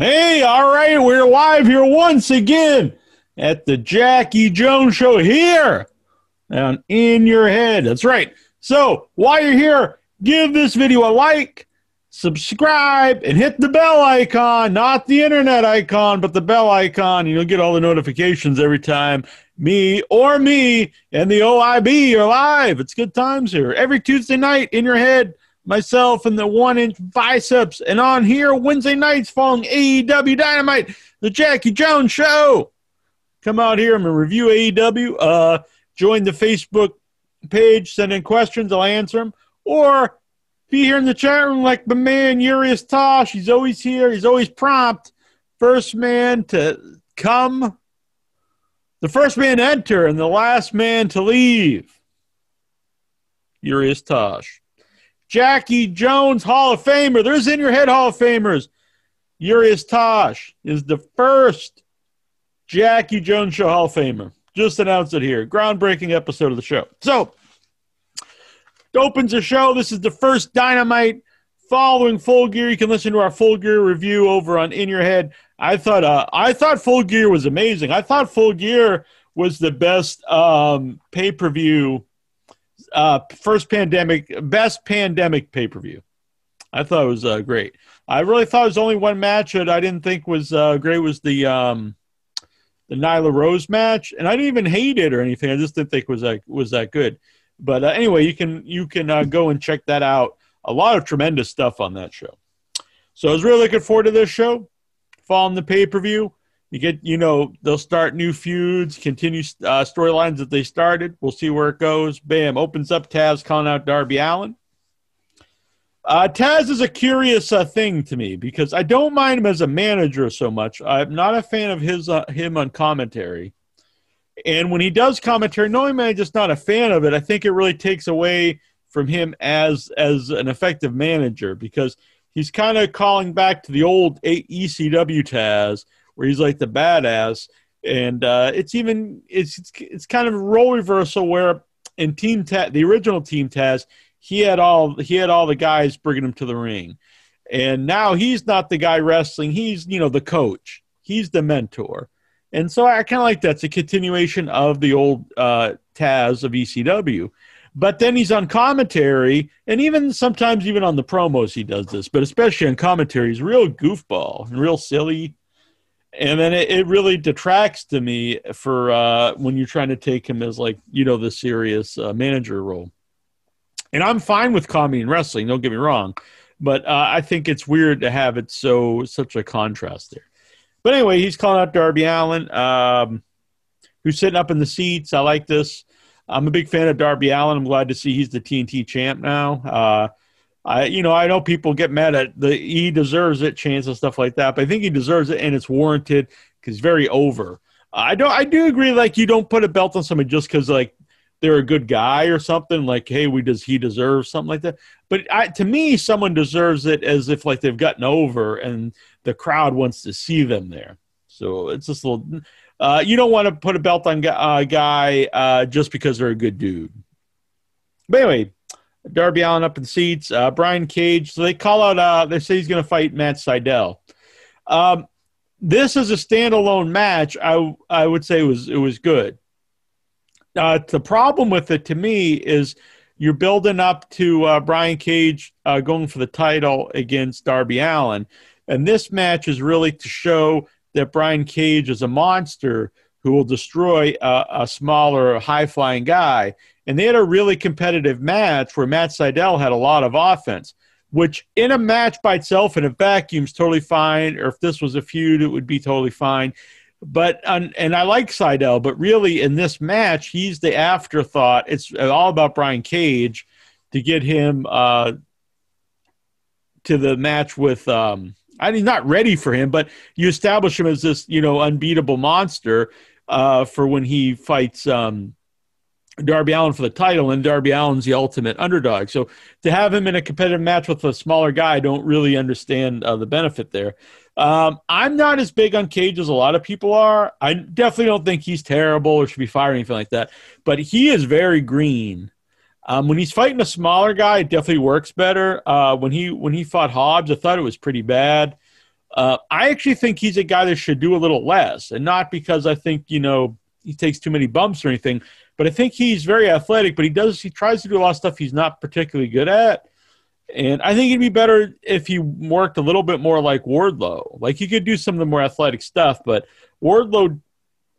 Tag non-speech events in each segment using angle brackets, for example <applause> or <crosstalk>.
Hey, all right, we're live here once again at the Jackie Jones Show here and in your head. That's right. So while you're here, give this video a like, subscribe, and hit the bell icon, not the internet icon, but the bell icon. And you'll get all the notifications every time me or me and the OIB are live. It's good times here. Every Tuesday night in your head myself and the one inch biceps. And on here, Wednesday nights following AEW Dynamite, the Jackie Jones Show. Come out here. I'm going to review AEW. Uh, join the Facebook page, send in questions, I'll answer them. Or be here in the chat room like my man Urias Tosh. He's always here, he's always prompt. First man to come, the first man enter, and the last man to leave. Urias Tosh. Jackie Jones Hall of Famer. There's in your head Hall of Famers. Urias Tosh is the first Jackie Jones Show Hall of Famer. Just announced it here. Groundbreaking episode of the show. So, opens the show. This is the first Dynamite following Full Gear. You can listen to our Full Gear review over on In Your Head. I thought uh, I thought Full Gear was amazing. I thought Full Gear was the best um, pay per view uh, first pandemic, best pandemic pay per view. I thought it was uh, great. I really thought it was only one match that I didn't think was uh, great was the um, the Nyla Rose match, and I didn't even hate it or anything. I just didn't think it was that was that good. But uh, anyway, you can you can uh, go and check that out. A lot of tremendous stuff on that show. So I was really looking forward to this show. Following the pay per view, you get you know they'll start new feuds continue uh, storylines that they started. We'll see where it goes. Bam opens up taz calling out darby Allin. uh, taz is a curious uh, thing to me because i don't mind him as a manager so much. I'm not a fan of his uh, him on commentary. And when he does commentary knowing i'm just not a fan of it. I think it really takes away from him as as an effective manager because he's kind of calling back to the old ecw taz where he's like the badass, and uh, it's even it's, it's it's kind of role reversal where in Team Taz, the original Team Taz, he had all he had all the guys bringing him to the ring, and now he's not the guy wrestling. He's you know the coach. He's the mentor, and so I kind of like that. It's a continuation of the old uh, Taz of ECW. But then he's on commentary, and even sometimes even on the promos he does this. But especially on commentary, he's real goofball and real silly and then it, it, really detracts to me for uh, when you're trying to take him as like you know the serious uh, manager role. And i'm fine with comedy and wrestling don't get me wrong but uh, i think it's weird to have it so such a contrast there. But anyway he's calling out darby allin um, who's sitting up in the seats. I like this. I'm a big fan of darby allin. I'm glad to see he's the tnt champ now. Uh, I, you know, I know people get mad at the he deserves it chance and stuff like that, but I think he deserves it and it's warranted because he's very over. I don't. I do agree. Like you don't put a belt on somebody just because like they're a good guy or something. Like hey, we does he deserve something like that? But I, to me, someone deserves it as if like they've gotten over and the crowd wants to see them there. So it's just a little. Uh, you don't want to put a belt on a uh, guy uh, just because they're a good dude. But anyway, Darby Allin up in seats. Uh, Brian Cage. So they call out. Uh, they say he's going to fight Matt Sydal. Um, this is a standalone match. I I would say it was it was good. Uh, the problem with it to me is you're building up to uh, Brian Cage uh, going for the title against Darby Allin, and this match is really to show that Brian Cage is a monster who will destroy a, a smaller, high flying guy. And they had a really competitive match where Matt Sydal had a lot of offense, which in a match by itself in a vacuum is totally fine. Or if this was a feud, it would be totally fine. But and I like Sydal, but really in this match, he's the afterthought. It's all about Brian Cage to get him uh, to the match with. Um, I mean, not ready for him, but you establish him as this, you know, unbeatable monster uh, for when he fights um, Darby Allin for the title, and Darby Allin's the ultimate underdog. So to have him in a competitive match with a smaller guy, I don't really understand uh, the benefit there. Um, I'm not as big on Cage as a lot of people are. I definitely don't think he's terrible or should be fired or anything like that. But he is very green. Um, when he's fighting a smaller guy, it definitely works better. Uh, when he when he fought Hobbs, I thought it was pretty bad. Uh, I actually think he's a guy that should do a little less, and not because I think you know he takes too many bumps or anything, but I think he's very athletic. But he does he tries to do a lot of stuff he's not particularly good at, and I think it'd be better if he worked a little bit more like Wardlow. Like he could do some of the more athletic stuff, but Wardlow,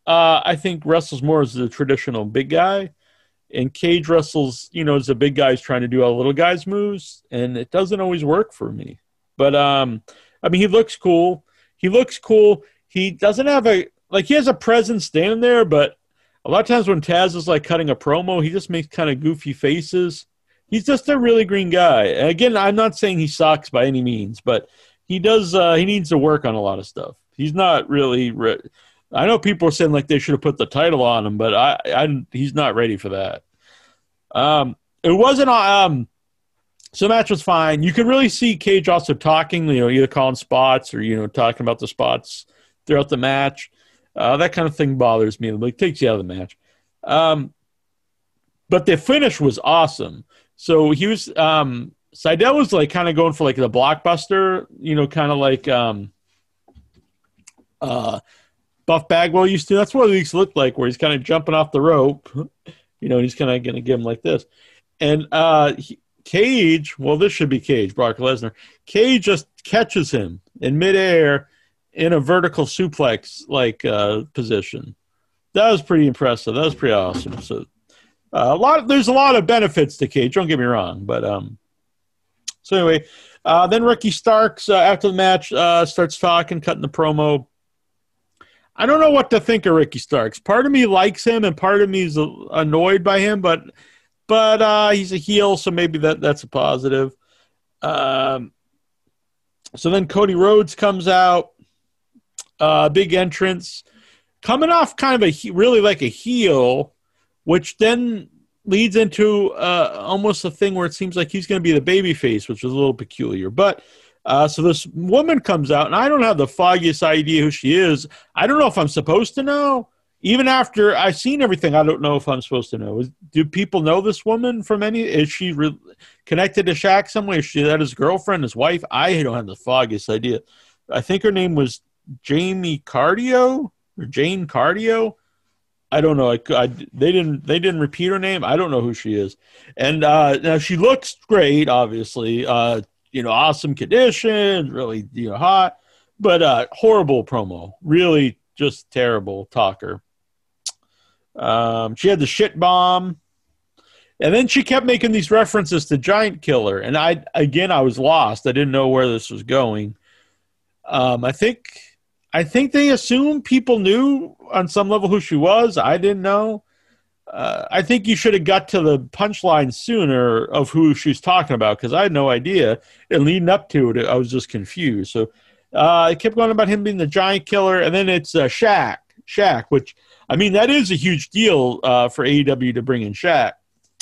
uh, I think wrestles more as a traditional big guy and Cage wrestles, you know, as a big guy's trying to do all little guys moves, and it doesn't always work for me. But um, I mean, he looks cool. He looks cool. He doesn't have a like he has a presence standing there, but a lot of times when Taz is like cutting a promo, he just makes kind of goofy faces. He's just a really green guy. And again, I'm not saying he sucks by any means, but he does. Uh, he needs to work on a lot of stuff. He's not really. Re- I know people are saying like they should have put the title on him, but I, I he's not ready for that. Um, it wasn't um, so the match was fine. You could really see Cage also talking, you know, either calling spots or you know talking about the spots throughout the match. Uh, that kind of thing bothers me. It takes you out of the match. Um, but the finish was awesome. So he was um, Sydal was like kind of going for like the blockbuster, you know, kind of like um, uh, Buff Bagwell used to. That's what these looked like, where he's kind of jumping off the rope, <laughs> you know, and he's kind of going to give him like this. And uh, he, Cage, well, this should be Cage, Brock Lesnar. Cage just catches him in midair in a vertical suplex like uh, position. That was pretty impressive. That was pretty awesome. So uh, a lot. Of, there's a lot of benefits to Cage. Don't get me wrong, but um. So anyway, uh, then Ricky Starks uh, after the match uh, starts talking, cutting the promo. I don't know what to think of Ricky Starks. Part of me likes him, and part of me is annoyed by him. But but uh, he's a heel, so maybe that that's a positive. Um, so then Cody Rhodes comes out, uh, big entrance, coming off kind of a really like a heel, which then leads into uh, almost a thing where it seems like he's going to be the baby face, which is a little peculiar. But uh, so this woman comes out, and I don't have the foggiest idea who she is. I don't know if I'm supposed to know. Even after I've seen everything, I don't know if I'm supposed to know. Do people know this woman from any? Is she re- connected to Shaq some way? Is she that his girlfriend, his wife? I don't have the foggiest idea. I think her name was Jamie Cardio or Jane Cardio. I don't know. I, I, they didn't they didn't repeat her name. I don't know who she is. And uh, now she looks great, obviously. Uh, you know, awesome condition, really, you know, hot, but uh, horrible promo. Really, just terrible talker. Um, she had the shit bomb, and then she kept making these references to Giant Killer, and I again I was lost. I didn't know where this was going. Um, I think I think they assumed people knew on some level who she was. I didn't know uh, I think you should have got to the punchline sooner of who she's talking about because I had no idea. And leading up to it, I was just confused. So uh, I kept going about him being the giant killer, and then it's uh, Shaq, Shaq, which I mean that is a huge deal uh, for AEW to bring in Shaq.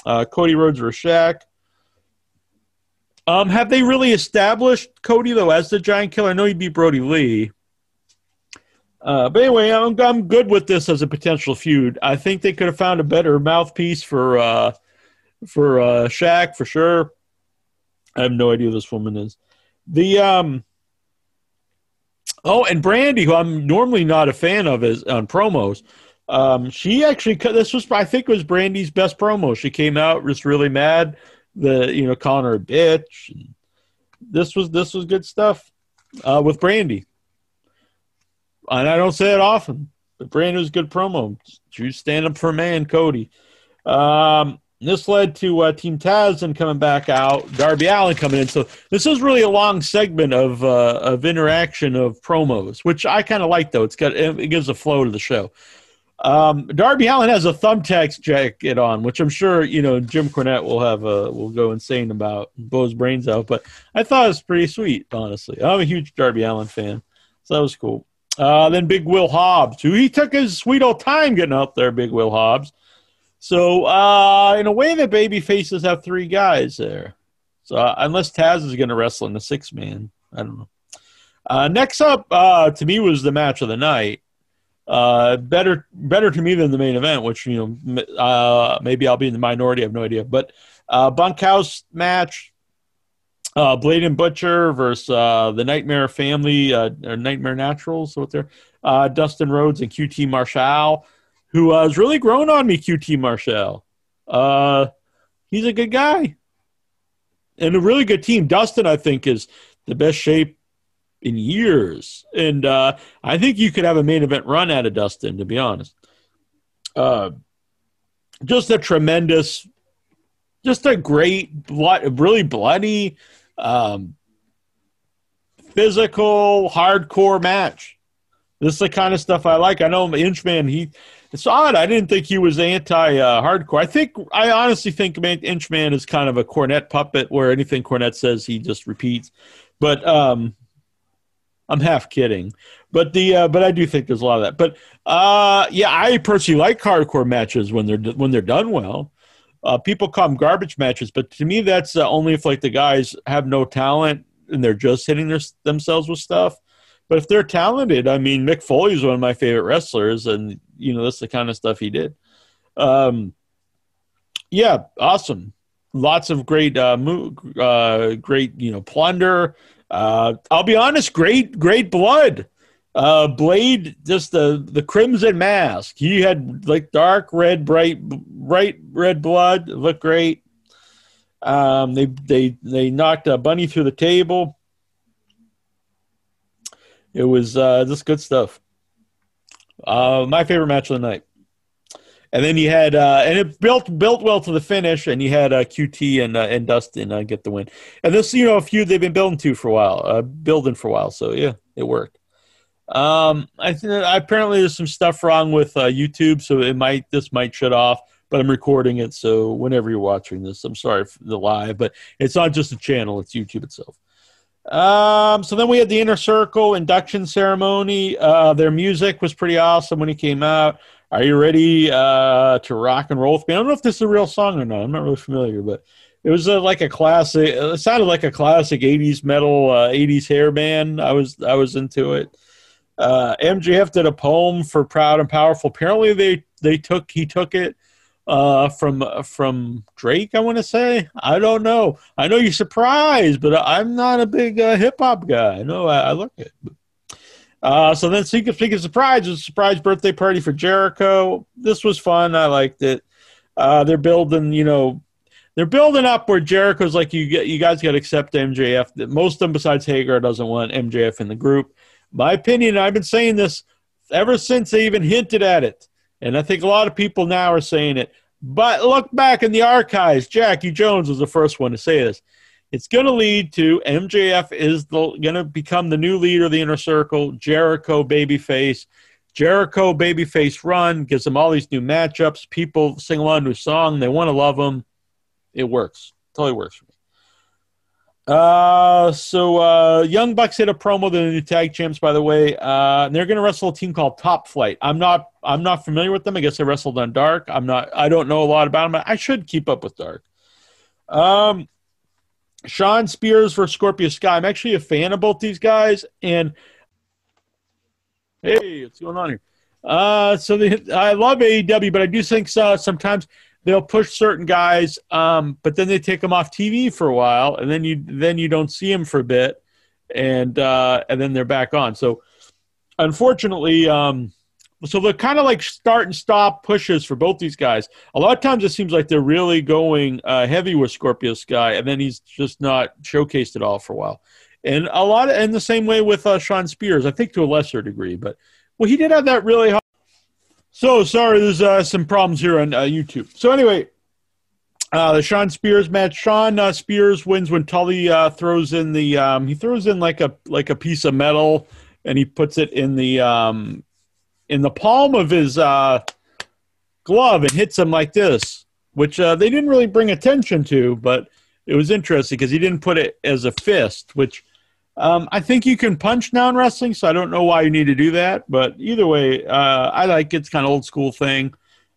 Uh, Cody Rhodes or Shaq. Um, have they really established Cody though as the giant killer? I know he'd beat Brodie Lee. Uh, but anyway, I'm, I'm good with this as a potential feud. I think they could have found a better mouthpiece for uh, for uh, Shaq for sure. I have no idea who this woman is. The um, oh, and Brandi, who I'm normally not a fan of, is on promos. Um, she actually this was I think was Brandi's best promo. She came out just really mad, the you know calling her a bitch. This was this was good stuff uh, with Brandi, and I don't say it often, but brand was good promo. You stand up for man, Cody. Um, this led to uh, Team Taz and coming back out, Darby Allin coming in. So this is really a long segment of uh, of interaction of promos, which I kind of like though. It's got it gives a flow to the show. Um, Darby Allin has a thumbtacks jacket on, which I'm sure you know Jim Cornette will have a will go insane about, his brains out. But I thought it was pretty sweet, honestly. I'm a huge Darby Allin fan, so that was cool. Uh, then Big Will Hobbs, who he took his sweet old time getting up there, Big Will Hobbs. So, uh, in a way, the baby faces have three guys there. So, uh, unless Taz is going to wrestle in the six man, I don't know. Uh, next up, uh, to me, was the match of the night. Uh, better, better to me than the main event, which you know, uh, maybe I'll be in the minority. I have no idea, but uh, bunkhouse match. uh, Blade and Butcher versus uh, the Nightmare Family, uh, or Nightmare Naturals, what they're uh, Dustin Rhodes and QT Marshall, who uh, has really grown on me. QT Marshall, uh, he's a good guy and a really good team. Dustin, I think, is the best shape in years, and uh, I think you could have a main event run out of Dustin. To be honest, uh, just a tremendous, just a great, really bloody um, physical, hardcore match. This is the kind of stuff I like. I know Inchman, he it's odd. I didn't think he was anti uh, hardcore. I think I honestly think Inchman is kind of a Cornette puppet where anything Cornette says he just repeats. But um, I'm half kidding. But the uh, but I do think there's a lot of that. But uh, yeah, I personally like hardcore matches when they're when they're done well. Uh, people call them garbage matches, but to me, that's uh, only if like the guys have no talent and they're just hitting their, themselves with stuff. But if they're talented, I mean, Mick Foley is one of my favorite wrestlers, and you know that's the kind of stuff he did. Um, yeah, awesome. Lots of great, uh, mo- uh, great, you know, plunder. Uh, I'll be honest, great, great blood. Uh, Blade, just the the crimson mask. He had like dark red, bright, bright red blood. Looked great. Um, they they they knocked a bunny through the table. It was uh, just good stuff. Uh, my favorite match of the night. And then you had, uh, and it built built well to the finish, and you had uh, QT and uh, and Dustin uh, get the win. And this, you know, a feud they've been building to for a while, uh, building for a while. So yeah, it worked. Um, I think apparently there's some stuff wrong with uh, YouTube, so it might this might shut off. But I'm recording it, so whenever you're watching this, I'm sorry for the live, but it's not just a channel; it's YouTube itself. Um, so then we had the inner circle induction ceremony. Uh, their music was pretty awesome when it came out. Are you ready uh, to rock and roll with me? I don't know if this is a real song or not. I'm not really familiar, but it was like a classic. It sounded like a classic '80s metal, uh, '80s hair band. I was I was into it. Uh, MJF did a poem for "Proud and Powerful." Apparently, they they took he took it uh, from from Drake. I want to say I don't know. I know you're surprised, but I'm not a big uh, hip hop guy. No, I, I look it. Uh, so then, speaking of surprise, was a surprise birthday party for Jericho. This was fun. I liked it. Uh, they're building, you know, they're building up where Jericho's like, you get, you guys got to accept MJF. That most of them, besides Hager, doesn't want MJF in the group my opinion, I've been saying this ever since they even hinted at it. And I think a lot of people now are saying it. But look back in the archives. Jackie Jones was the first one to say this. It's going to lead to MJF is going to become the new leader of the inner circle. Jericho babyface. Jericho babyface run gives them all these new matchups. People sing along to a song. They want to love them. It works. Totally works. for me. Uh, so uh, Young Bucks hit a promo. the new tag champs, by the way. Uh, they're going to wrestle a team called Top Flight. I'm not. I'm not familiar with them. I guess they wrestled on Dark. I'm not. I don't know a lot about them. I should keep up with Dark. Um, Shawn Spears for Scorpio Sky. I'm actually a fan of both these guys. And hey, what's going on here? Uh, so I love AEW, but I do think uh, sometimes they'll push certain guys, um, but then they take them off TV for a while, and then you then you don't see them for a bit, and uh, and then they're back on. So unfortunately, um, so they're kind of like start and stop pushes for both these guys. A lot of times it seems like they're really going uh, heavy with Scorpio Sky, and then he's just not showcased at all for a while. And a lot, of, and the same way with uh, Shawn Spears, I think to a lesser degree, but well, he did have that really hard so sorry, there's uh, some problems here on uh, YouTube. So anyway, uh, the Shawn Spears match. Shawn uh, Spears wins when Tully throws in the um, he throws in like a like a piece of metal and he puts it in the um, in the palm of his uh, glove and hits him like this, which uh, they didn't really bring attention to, but it was interesting because he didn't put it as a fist, which um, I think you can punch now in wrestling, so I don't know why you need to do that. But either way, uh, I like. It's kind of old school thing.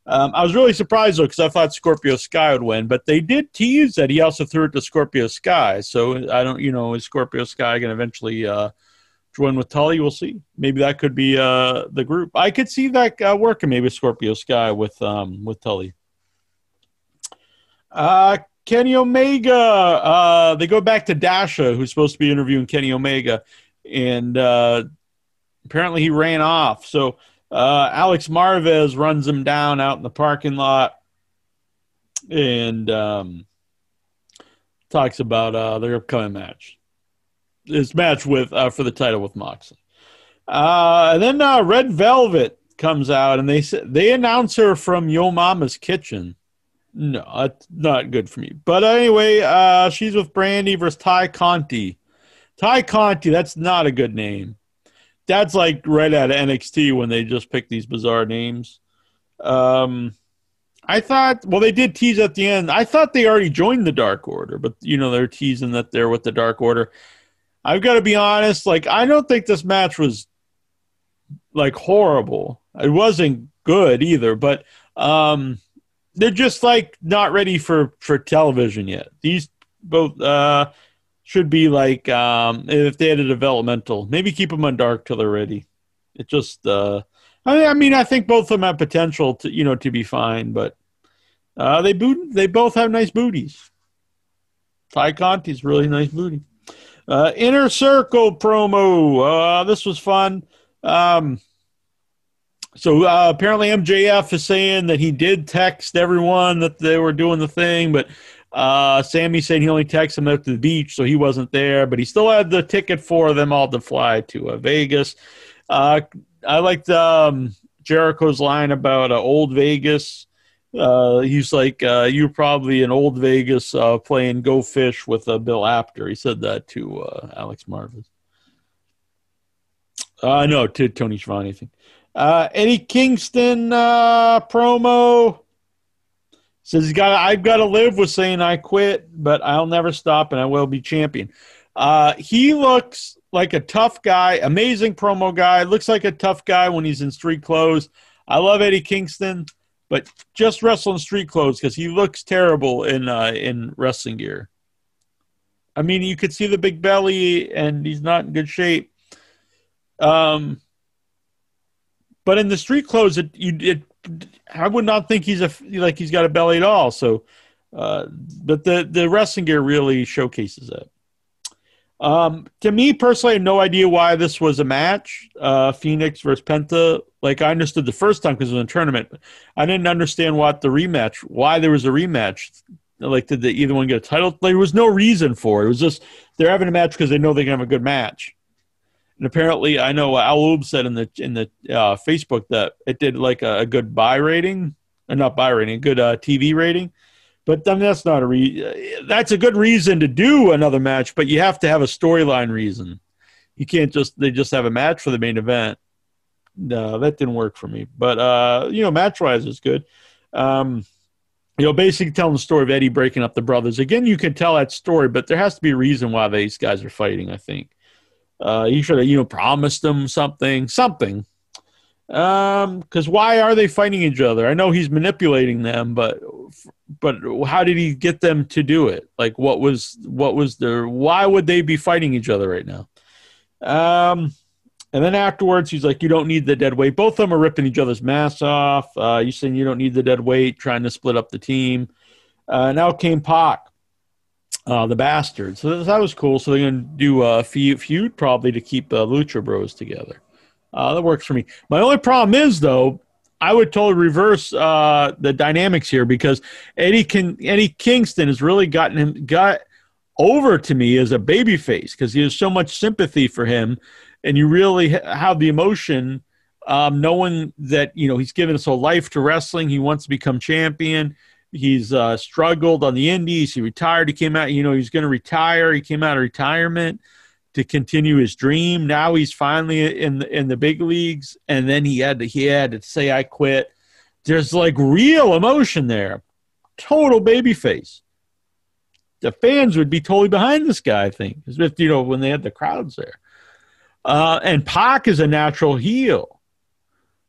Um, I was really surprised though because I thought Scorpio Sky would win, but they did tease that he also threw it to Scorpio Sky. So I don't, you know, is Scorpio Sky going to eventually uh, join with Tully? We'll see. Maybe that could be uh, the group. I could see that uh, working. Maybe Scorpio Sky with um, with Tully. Uh, Kenny Omega. Uh, they go back to Dasha, who's supposed to be interviewing Kenny Omega, and uh, apparently he ran off. So uh, Alex Marvez runs him down out in the parking lot, and um, talks about uh, their upcoming match. His match with uh, for the title with Moxley. Uh, and then uh, Red Velvet comes out, and they they announce her from Yo Mama's Kitchen. No, that's not good for me. But anyway, uh, she's with Brandi versus Tay Conti. Tay Conti, that's not a good name. That's like right out of NXT when they just pick these bizarre names. Um, I thought, well, they did tease at the end. I thought they already joined the Dark Order, but you know they're teasing that they're with the Dark Order. I've got to be honest, like I don't think this match was like horrible. It wasn't good either, but um, they're just like not ready for for television yet. These both uh, should be like um, if they had a developmental, maybe keep them on dark till they're ready. It just uh, I mean I think both of them have potential to you know to be fine, but uh, they boot they both have nice booties. Tay Conti's really nice booty. Uh, Inner Circle promo. Uh, this was fun. Um, so uh, apparently MJF is saying that he did text everyone that they were doing the thing, but uh, Sammy said he only texted them to the beach, so he wasn't there. But he still had the ticket for them all to fly to uh, Vegas. Uh, I liked um, Jericho's line about uh, old Vegas. Uh, he's like, uh, "You're probably in old Vegas playing Go Fish with Bill Apter." He said that to Alex Marvez. Uh, no, to Tony Schiavone. I think. Uh, Eddie Kingston uh, promo says he's got. I've got to live with saying I quit, but I'll never stop, and I will be champion. Uh, he looks like a tough guy, amazing promo guy. Looks like a tough guy when he's in street clothes. I love Eddie Kingston, but just wrestle in street clothes because he looks terrible in uh, in wrestling gear. I mean, you could see the big belly, and he's not in good shape. Um, but in the street clothes, it, you, it, I would not think he's a like he's got a belly at all. So, uh, but the the wrestling gear really showcases that. Um, to me personally, I have no idea why this was a match. Uh, Fenix versus Penta. Like I understood the first time because it was a tournament. I didn't understand what the rematch. Why there was a rematch. Like did they either one get a title? There was no reason for it. It was just they're having a match because they know they can have a good match. And apparently, I know Al said in the in the uh, Facebook that it did like a, a good buy rating, uh, not buy rating, a good uh, TV rating. But I mean, that's not a re- that's a good reason to do another match, but you have to have a storyline reason. You can't just they just have a match for the main event. No, that didn't work for me. But uh, you know, match wise is good. Um, you know, basically telling the story of Eddie breaking up the brothers. Again, you can tell that story, but there has to be a reason why these guys are fighting. I think. Uh, you should have, you know, promised them something, something. Um, because why are they fighting each other? I know he's manipulating them, but but how did he get them to do it? Like, what was what was their? Why would they be fighting each other right now? Um, and then afterwards, he's like, "You don't need the dead weight." Both of them are ripping each other's masks off. Uh, you saying you don't need the dead weight, trying to split up the team. Uh, now came Pac uh, the bastard. So that was cool. So they're going to do a feud probably to keep uh, Lucha Bros together. Uh, that works for me. My only problem is though, I would totally reverse uh, the dynamics here because Eddie King, Eddie Kingston has really gotten him got over to me as a babyface because he has so much sympathy for him, and you really have the emotion, um, knowing that you know he's given his whole life to wrestling. He wants to become champion He's uh, struggled on the Indies. He retired. He came out. You know, he's going to retire. He came out of retirement to continue his dream. Now he's finally in the, in the big leagues, and then he had to he had to say, "I quit." There's like real emotion there. Total baby face. The fans would be totally behind this guy. I think, as if you know when they had the crowds there. Uh, and Pac is a natural heel.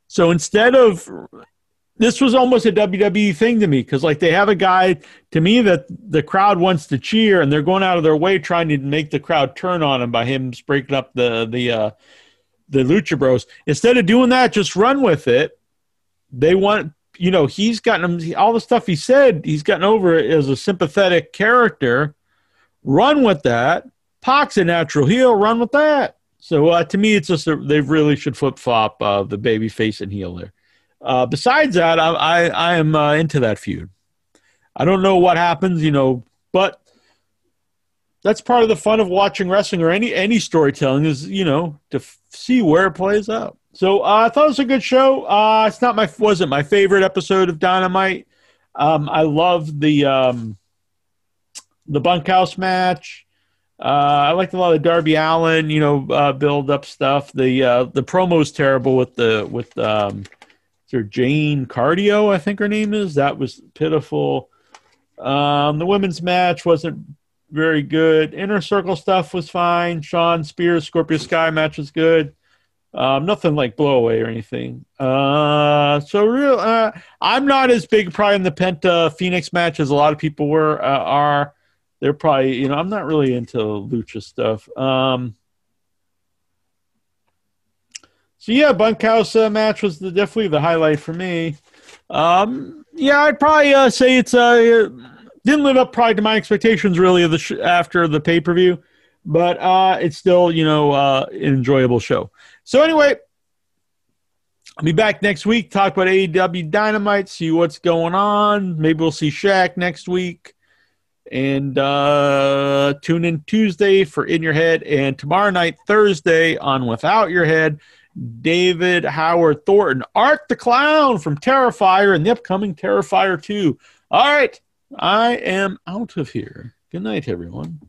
So instead of this was almost a WWE thing to me because like they have a guy to me that the crowd wants to cheer and they're going out of their way trying to make the crowd turn on him by him breaking up the the uh, the Lucha Bros. Instead of doing that, just run with it. They want you know, he's gotten him all the stuff he said. He's gotten over as a sympathetic character. Run with that. Pac's a natural heel. Run with that. So uh, to me, it's just a, they really should flip flop uh, the baby face and heel there. Uh, besides that, I I, I am uh, into that feud. I don't know what happens, you know, but that's part of the fun of watching wrestling or any any storytelling is you know to f- see where it plays out. So uh, I thought it was a good show. Uh, it's not my wasn't my favorite episode of Dynamite. Um, I love the um, the bunkhouse match. Uh, I liked a lot of Darby Allin, you know, uh, build up stuff. The uh, the promo's terrible with the with um, there Jane Cardio, I think her name is. That was pitiful. Um, the women's match wasn't very good. Inner circle stuff was fine. Shawn Spears, Scorpio Sky match was good. Um, nothing like blow away or anything. Uh, so real, uh, I'm not as big probably in the Penta Fenix match as a lot of people were uh, are. They're probably you know I'm not really into lucha stuff. Um, so yeah, bunkhouse uh, match was the, definitely the highlight for me. Um, yeah, I'd probably uh, say it's uh, didn't live up probably to my expectations really the sh- after the pay per view, but uh, it's still you know uh, an enjoyable show. So anyway, I'll be back next week. Talk about AEW Dynamite. See what's going on. Maybe we'll see Shaq next week. And uh, tune in Tuesday for In Your Head, and tomorrow night, Thursday, on Without Your Head, David Howard Thornton, Art the Clown from Terrifier, and the upcoming Terrifier 2. All right. I am out of here. Good night, everyone.